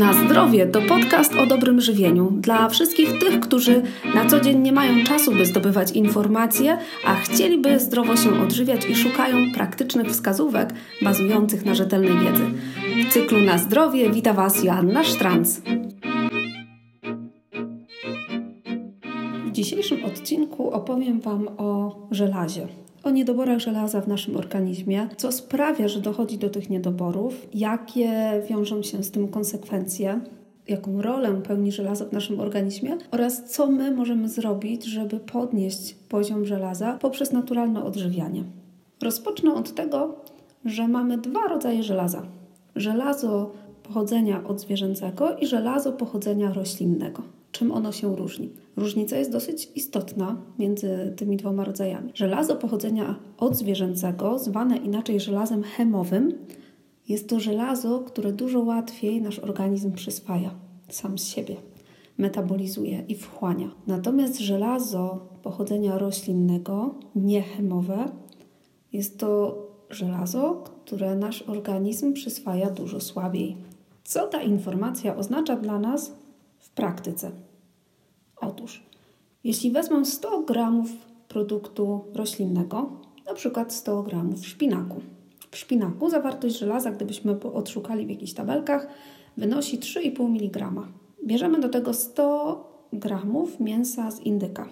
Na zdrowie to podcast o dobrym żywieniu dla wszystkich tych, którzy na co dzień nie mają czasu, by zdobywać informacje, a chcieliby zdrowo się odżywiać i szukają praktycznych wskazówek bazujących na rzetelnej wiedzy. W cyklu Na zdrowie wita Was Joanna Sztranc. W dzisiejszym odcinku opowiem Wam o żelazie o niedoborach żelaza w naszym organizmie, co sprawia, że dochodzi do tych niedoborów, jakie wiążą się z tym konsekwencje, jaką rolę pełni żelazo w naszym organizmie oraz co my możemy zrobić, żeby podnieść poziom żelaza poprzez naturalne odżywianie. Rozpocznę od tego, że mamy dwa rodzaje żelaza: żelazo pochodzenia odzwierzęcego i żelazo pochodzenia roślinnego. Czym ono się różni? Różnica jest dosyć istotna między tymi dwoma rodzajami. Żelazo pochodzenia odzwierzęcego, zwane inaczej żelazem chemowym, jest to żelazo, które dużo łatwiej nasz organizm przyswaja sam z siebie, metabolizuje i wchłania. Natomiast żelazo pochodzenia roślinnego, niechemowe, jest to żelazo, które nasz organizm przyswaja dużo słabiej. Co ta informacja oznacza dla nas praktyce? Otóż, jeśli wezmę 100 gramów produktu roślinnego, na przykład 100 gramów szpinaku. W szpinaku zawartość żelaza, gdybyśmy odszukali w jakichś tabelkach, wynosi 3,5 mg. Bierzemy do tego 100 gramów mięsa z indyka.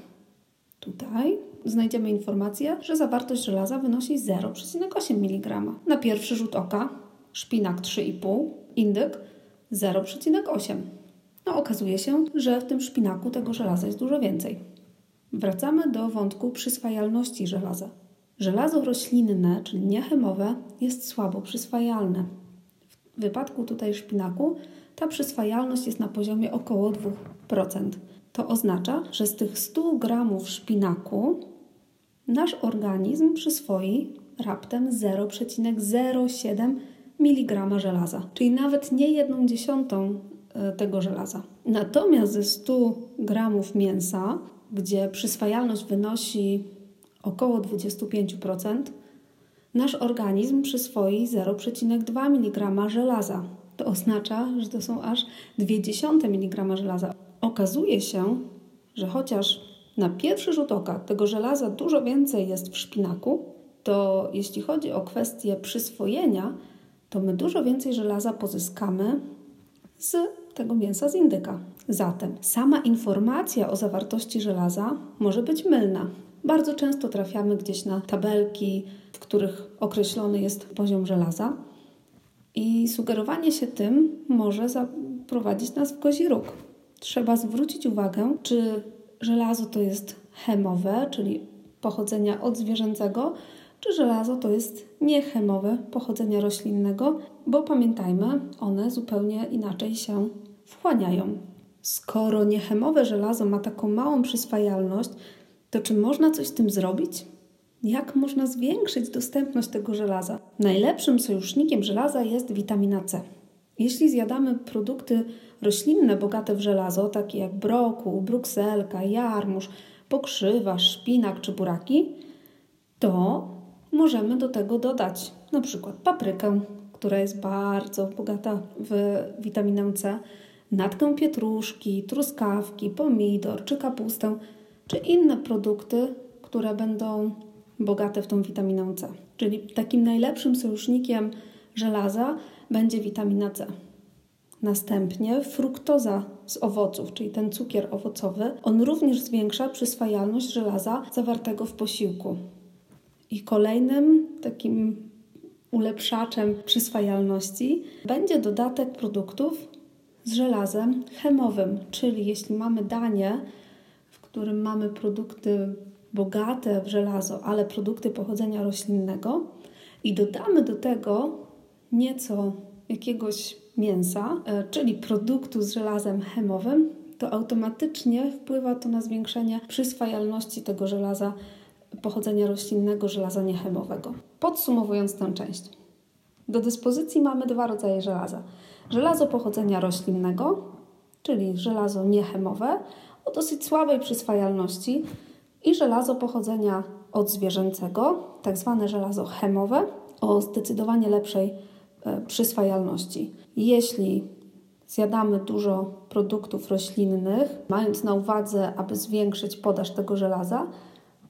Tutaj znajdziemy informację, że zawartość żelaza wynosi 0,8 mg. Na pierwszy rzut oka szpinak 3,5, indyk 0,8 no okazuje się, że w tym szpinaku tego żelaza jest dużo więcej. Wracamy do wątku przyswajalności żelaza. Żelazo roślinne, czyli niechemowe, jest słabo przyswajalne. W wypadku tutaj szpinaku ta przyswajalność jest na poziomie około 2%. To oznacza, że z tych 100 gramów szpinaku nasz organizm przyswoi raptem 0,07 mg żelaza, czyli nawet nie jedną dziesiątą tego żelaza. Natomiast ze 100 gramów mięsa, gdzie przyswajalność wynosi około 25%, nasz organizm przyswoi 0,2 mg żelaza. To oznacza, że to są aż 0,2 mg żelaza. Okazuje się, że chociaż na pierwszy rzut oka tego żelaza dużo więcej jest w szpinaku, to jeśli chodzi o kwestię przyswojenia, to my dużo więcej żelaza pozyskamy z tego mięsa z indyka. Zatem sama informacja o zawartości żelaza może być mylna. Bardzo często trafiamy gdzieś na tabelki, w których określony jest poziom żelaza, i sugerowanie się tym może zaprowadzić nas w kozi róg. Trzeba zwrócić uwagę, czy żelazo to jest chemowe, czyli pochodzenia odzwierzęcego, czy żelazo to jest niechemowe pochodzenia roślinnego, bo pamiętajmy, one zupełnie inaczej się wchłaniają. Skoro niechemowe żelazo ma taką małą przyswajalność, to czy można coś z tym zrobić? Jak można zwiększyć dostępność tego żelaza? Najlepszym sojusznikiem żelaza jest witamina C. Jeśli zjadamy produkty roślinne bogate w żelazo, takie jak brokuł, brukselka, jarmuż, pokrzywa, szpinak czy buraki, to możemy do tego dodać na przykład paprykę, która jest bardzo bogata w witaminę C, natkę pietruszki, truskawki, pomidor czy kapustę, czy inne produkty, które będą bogate w tą witaminę C. Czyli takim najlepszym sojusznikiem żelaza będzie witamina C. Następnie fruktoza z owoców, czyli ten cukier owocowy, on również zwiększa przyswajalność żelaza zawartego w posiłku. I kolejnym takim ulepszaczem przyswajalności będzie dodatek produktów z żelazem chemowym, czyli jeśli mamy danie, w którym mamy produkty bogate w żelazo, ale produkty pochodzenia roślinnego i dodamy do tego nieco jakiegoś mięsa, e, czyli produktu z żelazem chemowym, to automatycznie wpływa to na zwiększenie przyswajalności tego żelaza pochodzenia roślinnego, żelaza niechemowego. Podsumowując tę część. Do dyspozycji mamy dwa rodzaje żelaza. Żelazo pochodzenia roślinnego, czyli żelazo niechemowe o dosyć słabej przyswajalności i żelazo pochodzenia odzwierzęcego, tak zwane żelazo chemowe o zdecydowanie lepszej e, przyswajalności. Jeśli zjadamy dużo produktów roślinnych, mając na uwadze, aby zwiększyć podaż tego żelaza,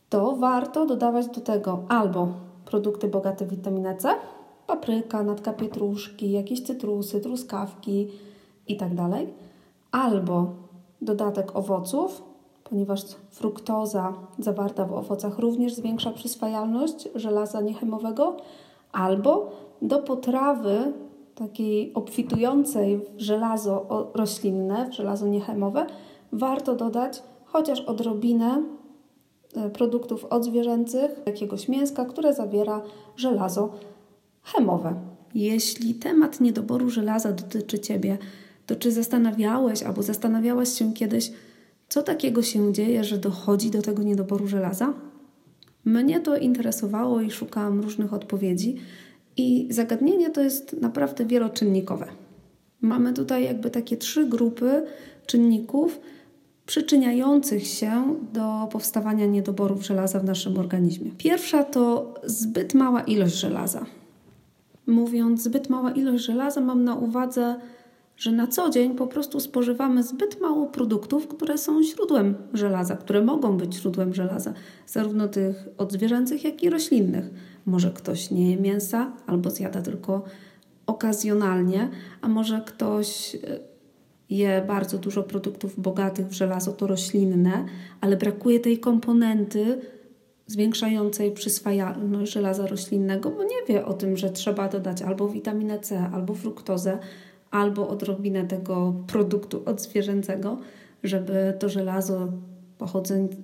to warto dodawać do tego albo produkty bogate w witaminę C, papryka, natka pietruszki, jakieś cytrusy, truskawki itd., tak albo dodatek owoców, ponieważ fruktoza zawarta w owocach również zwiększa przyswajalność żelaza niechemowego, albo do potrawy takiej obfitującej w żelazo roślinne, w żelazo niechemowe, warto dodać chociaż odrobinę e, produktów odzwierzęcych, jakiegoś mięska, które zawiera żelazo chemowe. Jeśli temat niedoboru żelaza dotyczy Ciebie, to czy zastanawiałeś albo zastanawiałaś się kiedyś, co takiego się dzieje, że dochodzi do tego niedoboru żelaza? Mnie to interesowało i szukałam różnych odpowiedzi, i zagadnienie to jest naprawdę wieloczynnikowe. Mamy tutaj jakby takie trzy grupy czynników przyczyniających się do powstawania niedoborów żelaza w naszym organizmie. Pierwsza to zbyt mała ilość żelaza. Mówiąc zbyt mała ilość żelaza, mam na uwadze, że na co dzień po prostu spożywamy zbyt mało produktów, które są źródłem żelaza, które mogą być źródłem żelaza, zarówno tych odzwierzęcych, jak i roślinnych. Może ktoś nie je mięsa albo zjada tylko okazjonalnie, a może ktoś e, je bardzo dużo produktów bogatych w żelazo, to roślinne, ale brakuje tej komponenty zwiększającej przyswajalność żelaza roślinnego, bo nie wie o tym, że trzeba dodać albo witaminę C, albo fruktozę, albo odrobinę tego produktu odzwierzęcego, żeby to żelazo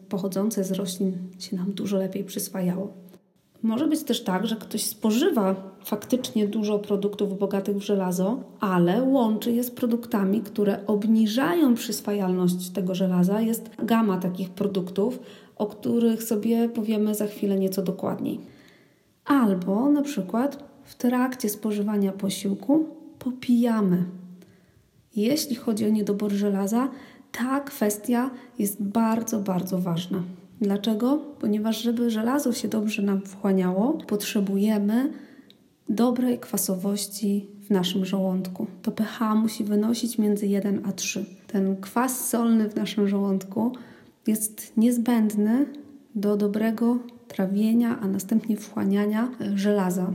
pochodzące z roślin się nam dużo lepiej przyswajało. Może być też tak, że ktoś spożywa faktycznie dużo produktów bogatych w żelazo, ale łączy je z produktami, które obniżają przyswajalność tego żelaza. Jest gama takich produktów, o których sobie powiemy za chwilę nieco dokładniej. Albo na przykład w trakcie spożywania posiłku popijamy. Jeśli chodzi o niedobór żelaza, ta kwestia jest bardzo, bardzo ważna. Dlaczego? Ponieważ, żeby żelazo się dobrze nam wchłaniało, potrzebujemy dobrej kwasowości w naszym żołądku. To pH musi wynosić między 1 a 3. Ten kwas solny w naszym żołądku jest niezbędny do dobrego trawienia, a następnie wchłaniania żelaza.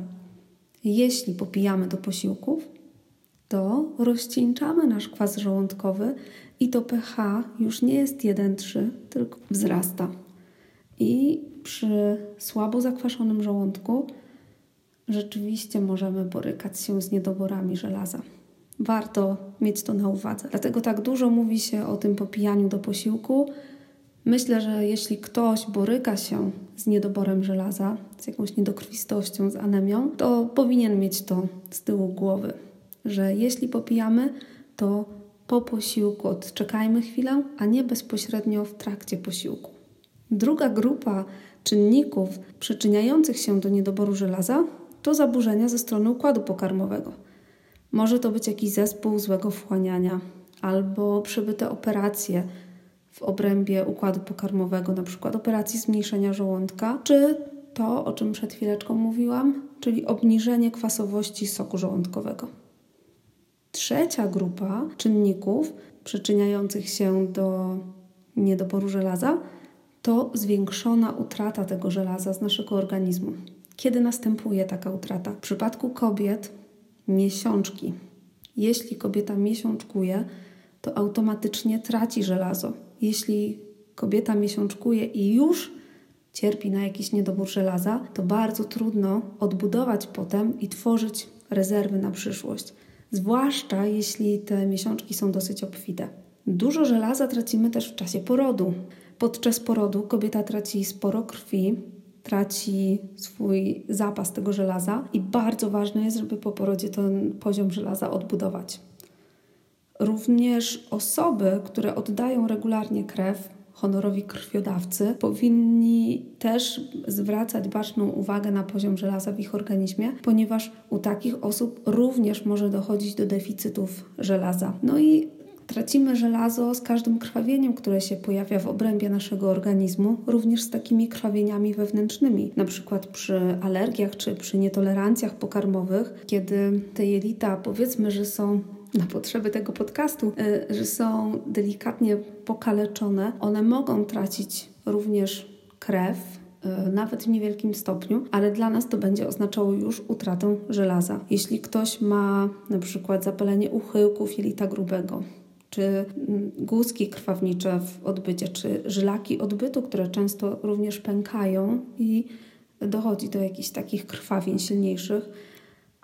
Jeśli popijamy do posiłków, to rozcieńczamy nasz kwas żołądkowy i to pH już nie jest 1,3, tylko wzrasta. I przy słabo zakwaszonym żołądku rzeczywiście możemy borykać się z niedoborami żelaza. Warto mieć to na uwadze. Dlatego tak dużo mówi się o tym popijaniu do posiłku. Myślę, że jeśli ktoś boryka się z niedoborem żelaza, z jakąś niedokrwistością, z anemią, to powinien mieć to z tyłu głowy, że jeśli popijamy, to po posiłku odczekajmy chwilę, a nie bezpośrednio w trakcie posiłku. Druga grupa czynników przyczyniających się do niedoboru żelaza to zaburzenia ze strony układu pokarmowego. Może to być jakiś zespół złego wchłaniania albo przebyte operacje w obrębie układu pokarmowego, na przykład operacji zmniejszenia żołądka, czy to, o czym przed chwileczką mówiłam, czyli obniżenie kwasowości soku żołądkowego. Trzecia grupa czynników przyczyniających się do niedoboru żelaza to zwiększona utrata tego żelaza z naszego organizmu. Kiedy następuje taka utrata? W przypadku kobiet miesiączki. Jeśli kobieta miesiączkuje, to automatycznie traci żelazo. Jeśli kobieta miesiączkuje i już cierpi na jakiś niedobór żelaza, to bardzo trudno odbudować potem i tworzyć rezerwy na przyszłość. Zwłaszcza jeśli te miesiączki są dosyć obfite. Dużo żelaza tracimy też w czasie porodu. Podczas porodu kobieta traci sporo krwi, traci swój zapas tego żelaza i bardzo ważne jest, żeby po porodzie ten poziom żelaza odbudować. Również osoby, które oddają regularnie krew, honorowi krwiodawcy, powinni też zwracać baczną uwagę na poziom żelaza w ich organizmie, ponieważ u takich osób również może dochodzić do deficytów żelaza. No i Tracimy żelazo z każdym krwawieniem, które się pojawia w obrębie naszego organizmu, również z takimi krwawieniami wewnętrznymi, na przykład przy alergiach czy przy nietolerancjach pokarmowych, kiedy te jelita powiedzmy, że są na potrzeby tego podcastu, y, że są delikatnie pokaleczone, one mogą tracić również krew, y, nawet w niewielkim stopniu, ale dla nas to będzie oznaczało już utratę żelaza. Jeśli ktoś ma na przykład zapalenie uchyłków jelita grubego, czy mm, guzki krwawnicze w odbycie, czy żylaki odbytu, które często również pękają i dochodzi do jakichś takich krwawień silniejszych,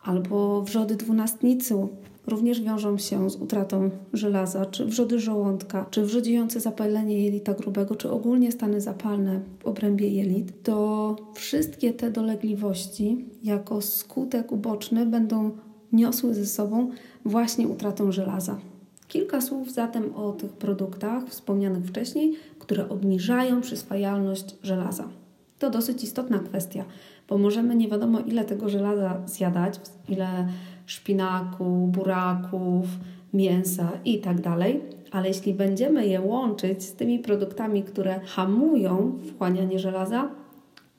albo wrzody dwunastnicy również wiążą się z utratą żelaza, czy wrzody żołądka, czy wrzodziejące zapalenie jelita grubego, czy ogólnie stany zapalne w obrębie jelit, to wszystkie te dolegliwości jako skutek uboczny będą niosły ze sobą właśnie utratę żelaza. Kilka słów zatem o tych produktach wspomnianych wcześniej, które obniżają przyswajalność żelaza. To dosyć istotna kwestia, bo możemy nie wiadomo ile tego żelaza zjadać, ile szpinaku, buraków, mięsa i tak ale jeśli będziemy je łączyć z tymi produktami, które hamują wchłanianie żelaza,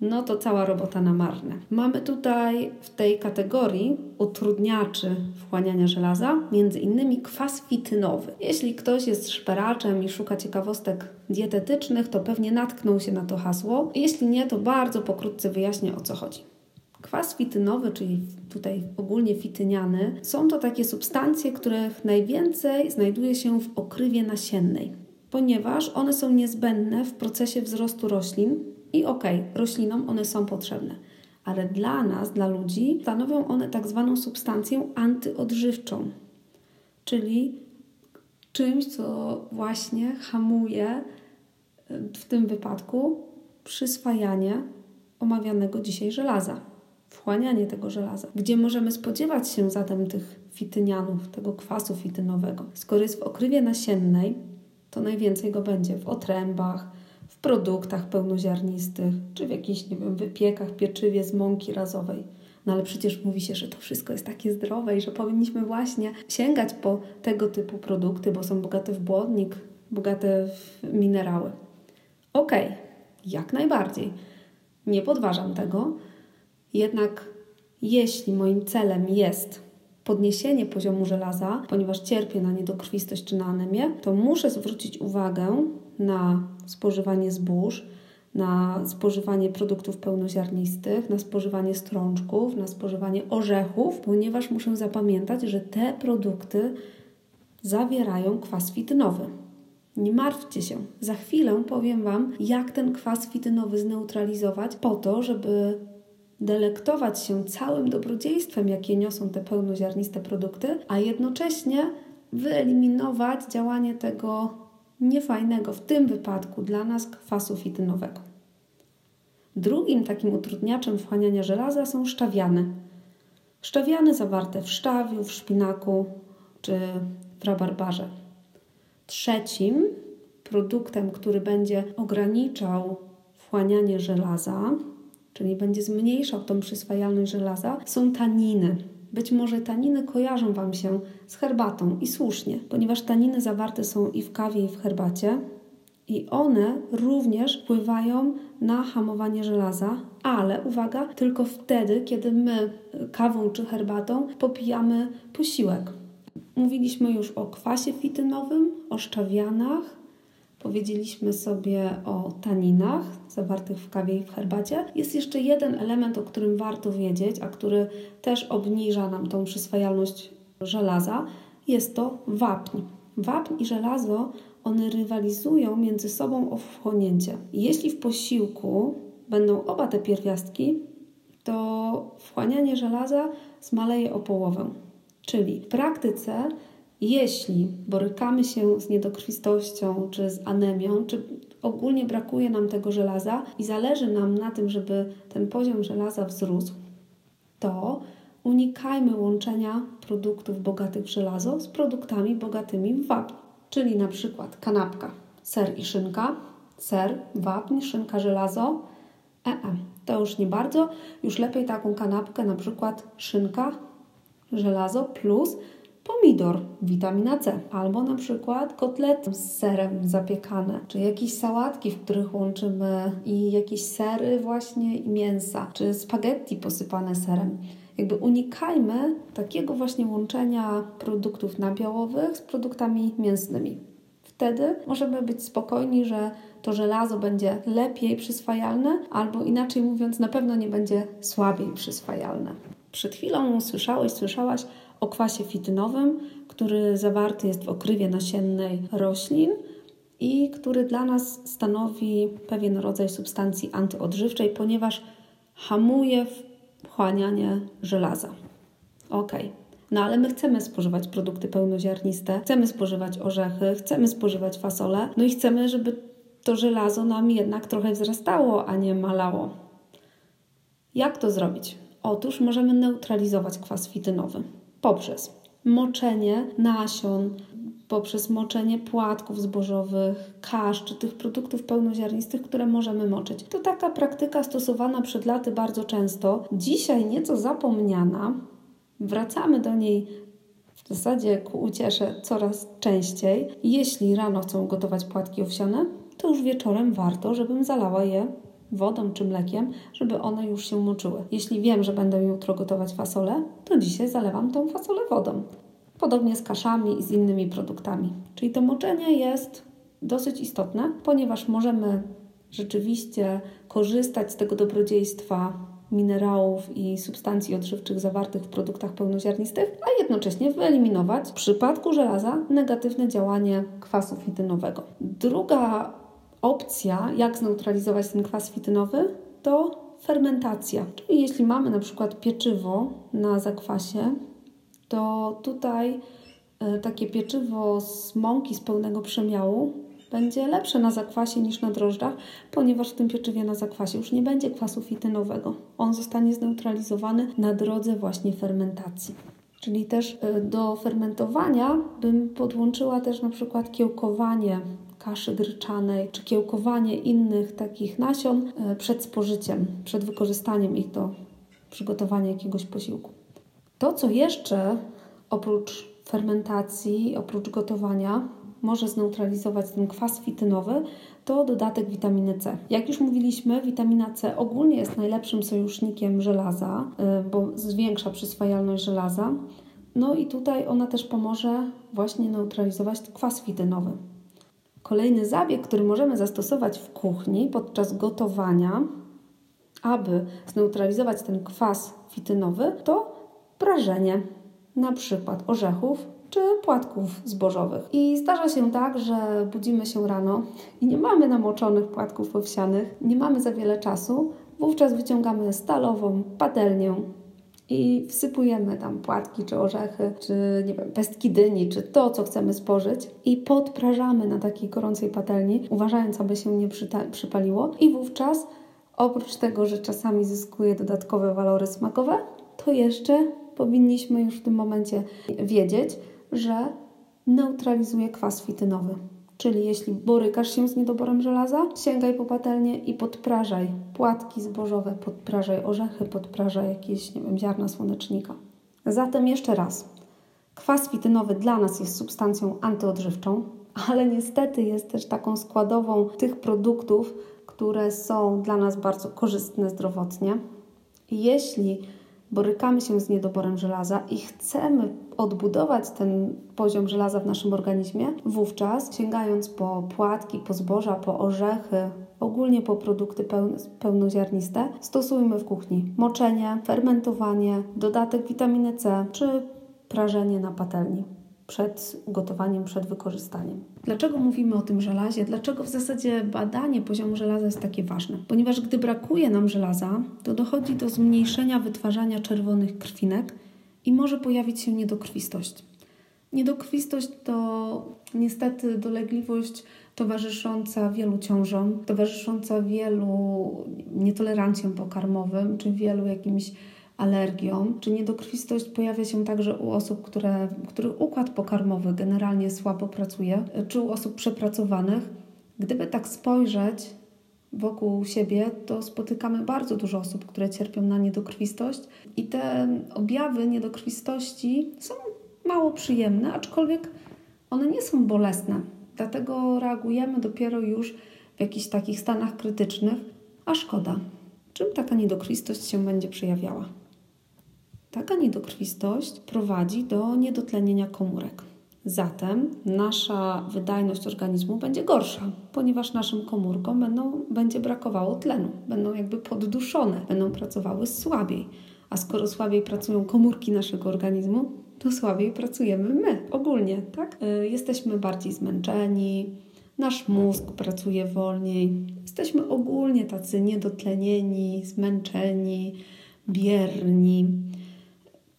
no to cała robota na marne. Mamy tutaj w tej kategorii utrudniaczy wchłaniania żelaza, między innymi kwas fitynowy. Jeśli ktoś jest szperaczem i szuka ciekawostek dietetycznych, to pewnie natknął się na to hasło. Jeśli nie, to bardzo pokrótce wyjaśnię o co chodzi. Kwas fitynowy, czyli tutaj ogólnie fityniany, są to takie substancje, których najwięcej znajduje się w okrywie nasiennej, ponieważ one są niezbędne w procesie wzrostu roślin, i okej, okay, roślinom one są potrzebne, ale dla nas, dla ludzi, stanowią one tak zwaną substancję antyodżywczą, czyli czymś, co właśnie hamuje w tym wypadku przyswajanie omawianego dzisiaj żelaza, wchłanianie tego żelaza. Gdzie możemy spodziewać się zatem tych fitynianów, tego kwasu fitynowego? Skoro jest w okrywie nasiennej, to najwięcej go będzie w otrębach, w produktach pełnoziarnistych, czy w jakichś, nie wiem, wypiekach, pieczywie z mąki razowej. No ale przecież mówi się, że to wszystko jest takie zdrowe i że powinniśmy właśnie sięgać po tego typu produkty, bo są bogate w błonnik, bogate w minerały. Okej, okay, jak najbardziej. Nie podważam tego. Jednak jeśli moim celem jest podniesienie poziomu żelaza, ponieważ cierpię na niedokrwistość czy na anemię, to muszę zwrócić uwagę na spożywanie zbóż, na spożywanie produktów pełnoziarnistych, na spożywanie strączków, na spożywanie orzechów, ponieważ muszę zapamiętać, że te produkty zawierają kwas fitynowy. Nie martwcie się, za chwilę powiem Wam, jak ten kwas fitynowy zneutralizować, po to, żeby delektować się całym dobrodziejstwem, jakie niosą te pełnoziarniste produkty, a jednocześnie wyeliminować działanie tego niefajnego, w tym wypadku dla nas kwasu fitynowego. Drugim takim utrudniaczem wchłaniania żelaza są szczawiany. Szczawiany zawarte w szczawiu, w szpinaku czy w rabarbarze. Trzecim produktem, który będzie ograniczał wchłanianie żelaza, czyli będzie zmniejszał tą przyswajalność żelaza, są taniny. Być może taniny kojarzą Wam się z herbatą i słusznie, ponieważ taniny zawarte są i w kawie, i w herbacie. I one również wpływają na hamowanie żelaza, ale uwaga, tylko wtedy, kiedy my kawą czy herbatą popijamy posiłek. Mówiliśmy już o kwasie fitynowym, o szczawianach, Powiedzieliśmy sobie o taninach zawartych w kawie i w herbacie. Jest jeszcze jeden element, o którym warto wiedzieć, a który też obniża nam tą przyswajalność żelaza. Jest to wapń. Wapń i żelazo one rywalizują między sobą o wchłonięcie. Jeśli w posiłku będą oba te pierwiastki, to wchłanianie żelaza zmaleje o połowę. Czyli w praktyce jeśli borykamy się z niedokrwistością, czy z anemią, czy ogólnie brakuje nam tego żelaza i zależy nam na tym, żeby ten poziom żelaza wzrósł, to unikajmy łączenia produktów bogatych w żelazo z produktami bogatymi w wapń, czyli na przykład kanapka, ser i szynka, ser, wapń, szynka, żelazo. E, -e. to już nie bardzo, już lepiej taką kanapkę, na przykład szynka, żelazo plus pomidor, witamina C, albo na przykład kotlety z serem zapiekane, czy jakieś sałatki, w których łączymy i jakieś sery właśnie i mięsa, czy spaghetti posypane serem. Jakby unikajmy takiego właśnie łączenia produktów nabiałowych z produktami mięsnymi. Wtedy możemy być spokojni, że to żelazo będzie lepiej przyswajalne, albo inaczej mówiąc, na pewno nie będzie słabiej przyswajalne. Przed chwilą słyszałeś, słyszałaś o kwasie fitynowym, który zawarty jest w okrywie nasiennej roślin i który dla nas stanowi pewien rodzaj substancji antyodżywczej, ponieważ hamuje wchłanianie żelaza. Ok. No ale my chcemy spożywać produkty pełnoziarniste, chcemy spożywać orzechy, chcemy spożywać fasole, no i chcemy, żeby to żelazo nam jednak trochę wzrastało, a nie malało. Jak to zrobić? Otóż możemy neutralizować kwas fitynowy poprzez moczenie nasion, poprzez moczenie płatków zbożowych, kasz czy tych produktów pełnoziarnistych, które możemy moczyć. To taka praktyka stosowana przed laty bardzo często. Dzisiaj nieco zapomniana. Wracamy do niej w zasadzie ku uciesze coraz częściej. Jeśli rano chcą gotować płatki owsiane, to już wieczorem warto, żebym zalała je wodą czy mlekiem, żeby one już się moczyły. Jeśli wiem, że będę jutro gotować fasolę, to dzisiaj zalewam tą fasolę wodą. Podobnie z kaszami i z innymi produktami. Czyli to moczenie jest dosyć istotne, ponieważ możemy rzeczywiście korzystać z tego dobrodziejstwa minerałów i substancji odżywczych zawartych w produktach pełnoziarnistych, a jednocześnie wyeliminować w przypadku żelaza negatywne działanie kwasu fitynowego. Druga opcja, jak zneutralizować ten kwas fitynowy, to fermentacja. Czyli jeśli mamy na przykład pieczywo na zakwasie, to tutaj e, takie pieczywo z mąki z pełnego przemiału będzie lepsze na zakwasie niż na drożdżach, ponieważ w tym pieczywie na zakwasie już nie będzie kwasu fitynowego. On zostanie zneutralizowany na drodze właśnie fermentacji. Czyli też e, do fermentowania bym podłączyła też na przykład kiełkowanie kaszy gryczanej czy kiełkowanie innych takich nasion e, przed spożyciem, przed wykorzystaniem ich do przygotowania jakiegoś posiłku. To, co jeszcze oprócz fermentacji, oprócz gotowania może zneutralizować ten kwas fitynowy, to dodatek witaminy C. Jak już mówiliśmy, witamina C ogólnie jest najlepszym sojusznikiem żelaza, y, bo zwiększa przyswajalność żelaza. No i tutaj ona też pomoże właśnie neutralizować kwas fitynowy. Kolejny zabieg, który możemy zastosować w kuchni podczas gotowania, aby zneutralizować ten kwas fitynowy, to prażenie, na przykład orzechów czy płatków zbożowych. I zdarza się tak, że budzimy się rano i nie mamy namoczonych płatków owsianych, nie mamy za wiele czasu, wówczas wyciągamy stalową patelnię i wsypujemy tam płatki, czy orzechy, czy nie wiem, pestki dyni, czy to, co chcemy spożyć i podprażamy na takiej gorącej patelni, uważając, aby się nie przypaliło i wówczas oprócz tego, że czasami zyskuje dodatkowe walory smakowe, to jeszcze powinniśmy już w tym momencie wiedzieć, że neutralizuje kwas fitynowy. Czyli jeśli borykasz się z niedoborem żelaza, sięgaj po patelnię i podprażaj płatki zbożowe, podprażaj orzechy, podprażaj jakieś, nie wiem, ziarna słonecznika. Zatem jeszcze raz. Kwas fitynowy dla nas jest substancją antyodżywczą, ale niestety jest też taką składową tych produktów, które są dla nas bardzo korzystne zdrowotnie. Jeśli borykamy się z niedoborem żelaza i chcemy odbudować ten poziom żelaza w naszym organizmie, wówczas sięgając po płatki, po zboża, po orzechy, ogólnie po produkty pełnoziarniste, stosujmy w kuchni moczenie, fermentowanie, dodatek witaminy C czy prażenie na patelni przed gotowaniem, przed wykorzystaniem. Dlaczego mówimy o tym żelazie? Dlaczego w zasadzie badanie poziomu żelaza jest takie ważne? Ponieważ gdy brakuje nam żelaza, to dochodzi do zmniejszenia wytwarzania czerwonych krwinek i może pojawić się niedokrwistość. Niedokrwistość to niestety dolegliwość towarzysząca wielu ciążom, towarzysząca wielu nietolerancjom pokarmowym czy wielu jakimś alergią, czy niedokrwistość pojawia się także u osób, które, których układ pokarmowy generalnie słabo pracuje, czy u osób przepracowanych. Gdyby tak spojrzeć wokół siebie, to spotykamy bardzo dużo osób, które cierpią na niedokrwistość i te objawy niedokrwistości są mało przyjemne, aczkolwiek one nie są bolesne. Dlatego reagujemy dopiero już w jakichś takich stanach krytycznych, a szkoda. Czym taka niedokrwistość się będzie przejawiała? Taka niedokrwistość prowadzi do niedotlenienia komórek. Zatem nasza wydajność organizmu będzie gorsza, ponieważ naszym komórkom będą, będzie brakowało tlenu, będą jakby podduszone, będą pracowały słabiej. A skoro słabiej pracują komórki naszego organizmu, to słabiej pracujemy my ogólnie, tak? Y, jesteśmy bardziej zmęczeni, nasz mózg pracuje wolniej, jesteśmy ogólnie tacy niedotlenieni, zmęczeni, bierni.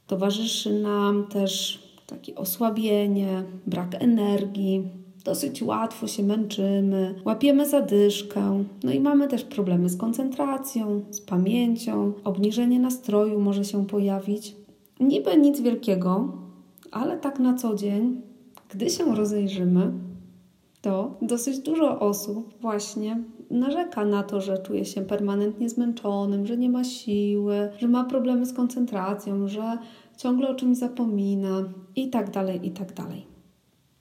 Towarzyszy nam też takie osłabienie, brak energii, dosyć łatwo się męczymy, łapiemy zadyszkę, no i mamy też problemy z koncentracją, z pamięcią, obniżenie nastroju może się pojawić. Niby nic wielkiego, ale tak na co dzień, gdy się rozejrzymy, to dosyć dużo osób właśnie narzeka na to, że czuje się permanentnie zmęczonym, że nie ma siły, że ma problemy z koncentracją, że ciągle o czymś zapomina i tak dalej, i tak dalej.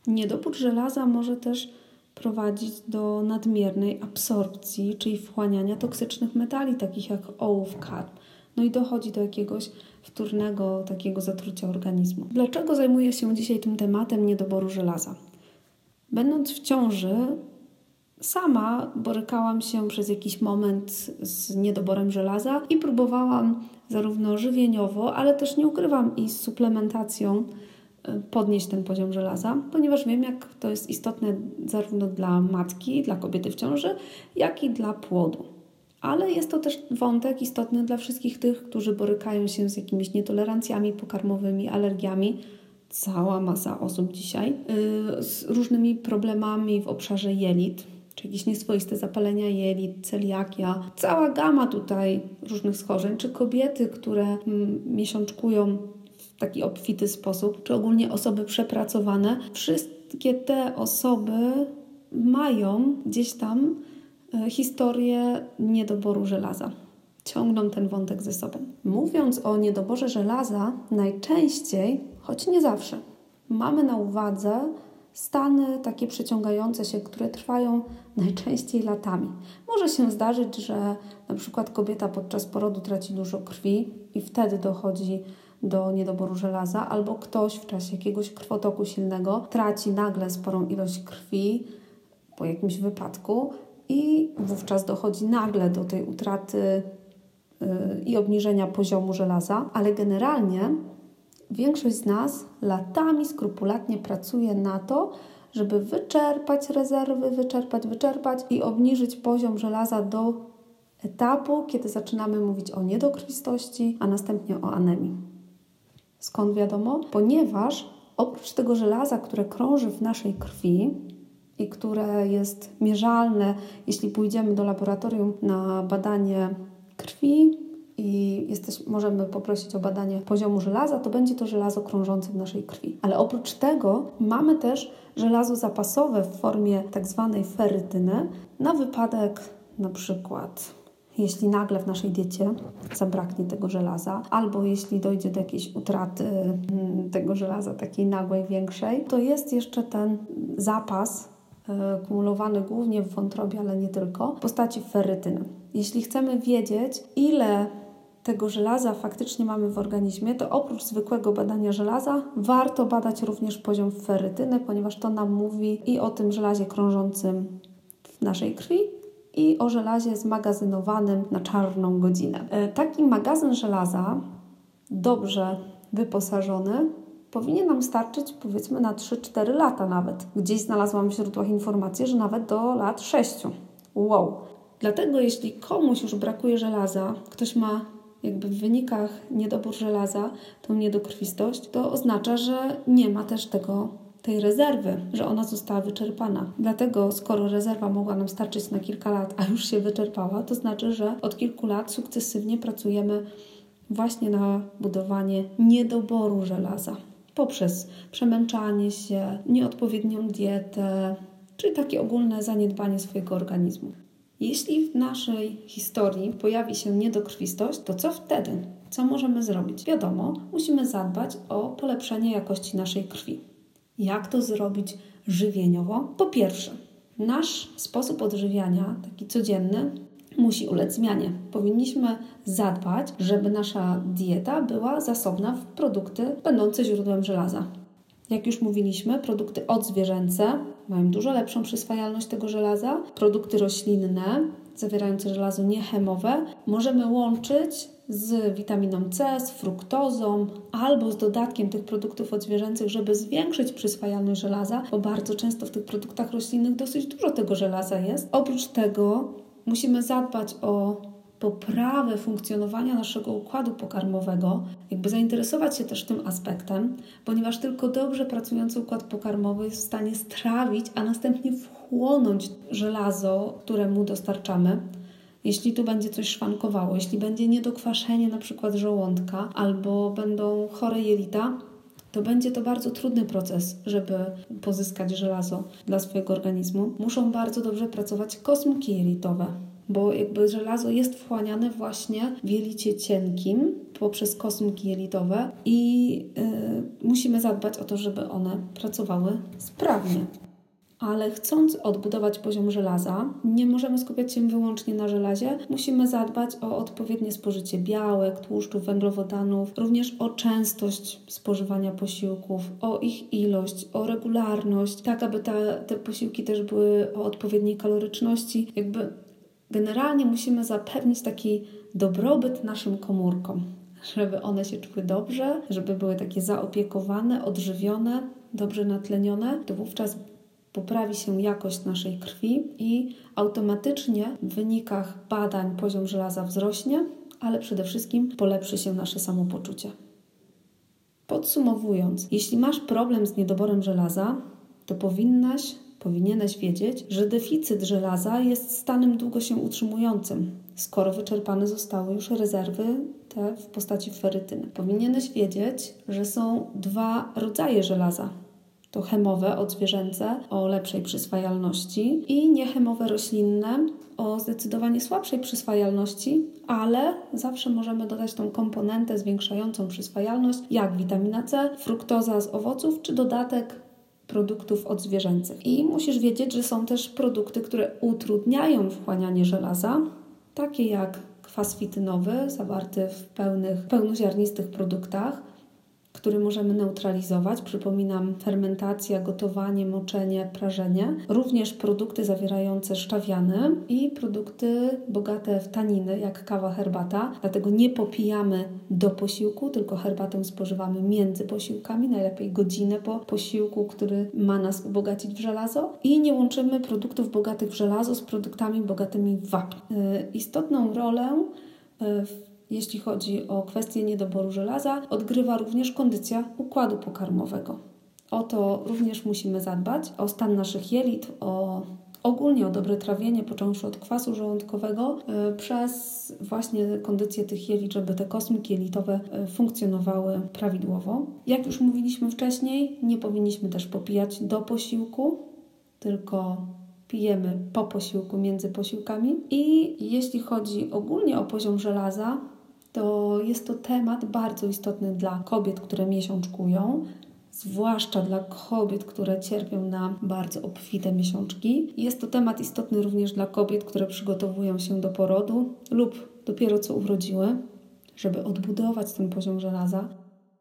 Niedobór żelaza może też prowadzić do nadmiernej absorpcji, czyli wchłaniania toksycznych metali, takich jak ołów, kadm. No i dochodzi do jakiegoś wtórnego takiego zatrucia organizmu. Dlaczego zajmuję się dzisiaj tym tematem niedoboru żelaza? Będąc w ciąży, sama borykałam się przez jakiś moment z niedoborem żelaza i próbowałam zarówno żywieniowo, ale też nie ukrywam i z suplementacją y, podnieść ten poziom żelaza, ponieważ wiem, jak to jest istotne zarówno dla matki, dla kobiety w ciąży, jak i dla płodu. Ale jest to też wątek istotny dla wszystkich tych, którzy borykają się z jakimiś nietolerancjami pokarmowymi, alergiami. Cała masa osób dzisiaj yy, z różnymi problemami w obszarze jelit, jakieś nieswoiste zapalenia jelit, celiakia, cała gama tutaj różnych schorzeń, czy kobiety, które mm, miesiączkują w taki obfity sposób, czy ogólnie osoby przepracowane, wszystkie te osoby mają gdzieś tam e, historię niedoboru żelaza. Ciągną ten wątek ze sobą. Mówiąc o niedoborze żelaza, najczęściej, choć nie zawsze, mamy na uwadze stany takie przeciągające się, które trwają najczęściej latami. Może się zdarzyć, że na przykład kobieta podczas porodu traci dużo krwi i wtedy dochodzi do niedoboru żelaza, albo ktoś w czasie jakiegoś krwotoku silnego traci nagle sporą ilość krwi po jakimś wypadku i wówczas dochodzi nagle do tej utraty yy, i obniżenia poziomu żelaza, ale generalnie większość z nas latami skrupulatnie pracuje na to, żeby wyczerpać rezerwy, wyczerpać, wyczerpać i obniżyć poziom żelaza do etapu, kiedy zaczynamy mówić o niedokrwistości, a następnie o anemii. Skąd wiadomo? Ponieważ oprócz tego żelaza, które krąży w naszej krwi i które jest mierzalne, jeśli pójdziemy do laboratorium na badanie krwi, i jesteś, możemy poprosić o badanie poziomu żelaza, to będzie to żelazo krążące w naszej krwi. Ale oprócz tego mamy też żelazo zapasowe w formie tak zwanej ferytyny na wypadek na przykład jeśli nagle w naszej diecie zabraknie tego żelaza, albo jeśli dojdzie do jakiejś utraty mm, tego żelaza takiej nagłej, większej, to jest jeszcze ten zapas e, kumulowany głównie w wątrobie, ale nie tylko, w postaci ferytyny. Jeśli chcemy wiedzieć, ile tego żelaza faktycznie mamy w organizmie, to oprócz zwykłego badania żelaza warto badać również poziom ferytyny, ponieważ to nam mówi i o tym żelazie krążącym w naszej krwi, i o żelazie zmagazynowanym na czarną godzinę. E, taki magazyn żelaza, dobrze wyposażony, powinien nam starczyć powiedzmy na 3-4 lata nawet. Gdzieś znalazłam w źródłach informację, że nawet do lat 6. Wow! Dlatego jeśli komuś już brakuje żelaza, ktoś ma jakby w wynikach niedobór żelaza, tą niedokrwistość, to oznacza, że nie ma też tego tej rezerwy, że ona została wyczerpana. Dlatego, skoro rezerwa mogła nam starczyć na kilka lat, a już się wyczerpała, to znaczy, że od kilku lat sukcesywnie pracujemy właśnie na budowanie niedoboru żelaza poprzez przemęczanie się, nieodpowiednią dietę, czyli takie ogólne zaniedbanie swojego organizmu. Jeśli w naszej historii pojawi się niedokrwistość, to co wtedy? Co możemy zrobić? Wiadomo, musimy zadbać o polepszenie jakości naszej krwi. Jak to zrobić żywieniowo? Po pierwsze, nasz sposób odżywiania, taki codzienny, musi ulec zmianie. Powinniśmy zadbać, żeby nasza dieta była zasobna w produkty będące źródłem żelaza. Jak już mówiliśmy, produkty odzwierzęce mają dużo lepszą przyswajalność tego żelaza. Produkty roślinne zawierające żelazo niechemowe możemy łączyć z witaminą C, z fruktozą albo z dodatkiem tych produktów odzwierzęcych, żeby zwiększyć przyswajalność żelaza, bo bardzo często w tych produktach roślinnych dosyć dużo tego żelaza jest. Oprócz tego musimy zadbać o poprawę funkcjonowania naszego układu pokarmowego, jakby zainteresować się też tym aspektem, ponieważ tylko dobrze pracujący układ pokarmowy jest w stanie strawić, a następnie wchłonąć żelazo, które mu dostarczamy. Jeśli tu będzie coś szwankowało, jeśli będzie niedokwaszenie na przykład żołądka albo będą chore jelita, to będzie to bardzo trudny proces, żeby pozyskać żelazo dla swojego organizmu. Muszą bardzo dobrze pracować kosmki jelitowe, bo jakby żelazo jest wchłaniane właśnie w jelicie cienkim poprzez kosmki jelitowe i yy, musimy zadbać o to, żeby one pracowały sprawnie. Ale chcąc odbudować poziom żelaza, nie możemy skupiać się wyłącznie na żelazie. Musimy zadbać o odpowiednie spożycie białek, tłuszczów, węglowodanów, również o częstość spożywania posiłków, o ich ilość, o regularność, tak aby te, te posiłki też były o odpowiedniej kaloryczności. Jakby generalnie musimy zapewnić taki dobrobyt naszym komórkom, żeby one się czuły dobrze, żeby były takie zaopiekowane, odżywione, dobrze natlenione, to wówczas poprawi się jakość naszej krwi i automatycznie w wynikach badań poziom żelaza wzrośnie, ale przede wszystkim polepszy się nasze samopoczucie. Podsumowując, jeśli masz problem z niedoborem żelaza, to powinnaś, powinieneś wiedzieć, że deficyt żelaza jest stanem długo się utrzymującym, skoro wyczerpane zostały już rezerwy te w postaci ferytyny. Powinieneś wiedzieć, że są dwa rodzaje żelaza to chemowe odzwierzęce o lepszej przyswajalności i niechemowe roślinne o zdecydowanie słabszej przyswajalności, ale zawsze możemy dodać tą komponentę zwiększającą przyswajalność, jak witamina C, fruktoza z owoców czy dodatek produktów odzwierzęcych. I musisz wiedzieć, że są też produkty, które utrudniają wchłanianie żelaza, takie jak kwas fitynowy zawarty w pełnych, pełnoziarnistych produktach, który możemy neutralizować. Przypominam, fermentacja, gotowanie, moczenie, prażenie. Również produkty zawierające szczawiany i produkty bogate w taniny, jak kawa, herbata. Dlatego nie popijamy do posiłku, tylko herbatę spożywamy między posiłkami, najlepiej godzinę po posiłku, który ma nas ubogacić w żelazo. I nie łączymy produktów bogatych w żelazo z produktami bogatymi w wapń. Y, istotną rolę y, w jeśli chodzi o kwestię niedoboru żelaza, odgrywa również kondycja układu pokarmowego. O to również musimy zadbać, o stan naszych jelit, o ogólnie o dobre trawienie, począwszy od kwasu żołądkowego, e, przez właśnie kondycję tych jelit, żeby te kosmiki jelitowe e, funkcjonowały prawidłowo. Jak już mówiliśmy wcześniej, nie powinniśmy też popijać do posiłku, tylko pijemy po posiłku, między posiłkami. I jeśli chodzi ogólnie o poziom żelaza, to jest to temat bardzo istotny dla kobiet, które miesiączkują, zwłaszcza dla kobiet, które cierpią na bardzo obfite miesiączki. Jest to temat istotny również dla kobiet, które przygotowują się do porodu lub dopiero co urodziły, żeby odbudować ten poziom żelaza,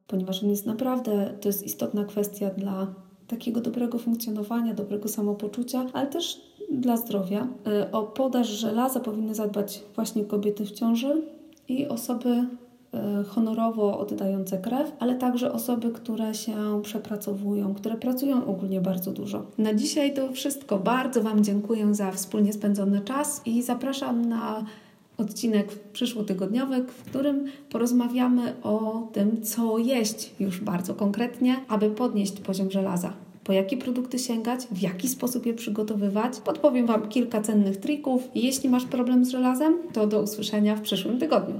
ponieważ on jest naprawdę, to jest istotna kwestia dla takiego dobrego funkcjonowania, dobrego samopoczucia, ale też dla zdrowia. E, o podaż żelaza powinny zadbać właśnie kobiety w ciąży, i osoby e, honorowo oddające krew, ale także osoby, które się przepracowują, które pracują ogólnie bardzo dużo. Na dzisiaj to wszystko. Bardzo Wam dziękuję za wspólnie spędzony czas i zapraszam na odcinek przyszłotygodniowy, w którym porozmawiamy o tym, co jeść już bardzo konkretnie, aby podnieść poziom żelaza po jakie produkty sięgać, w jaki sposób je przygotowywać. Podpowiem Wam kilka cennych trików. Jeśli masz problem z żelazem, to do usłyszenia w przyszłym tygodniu.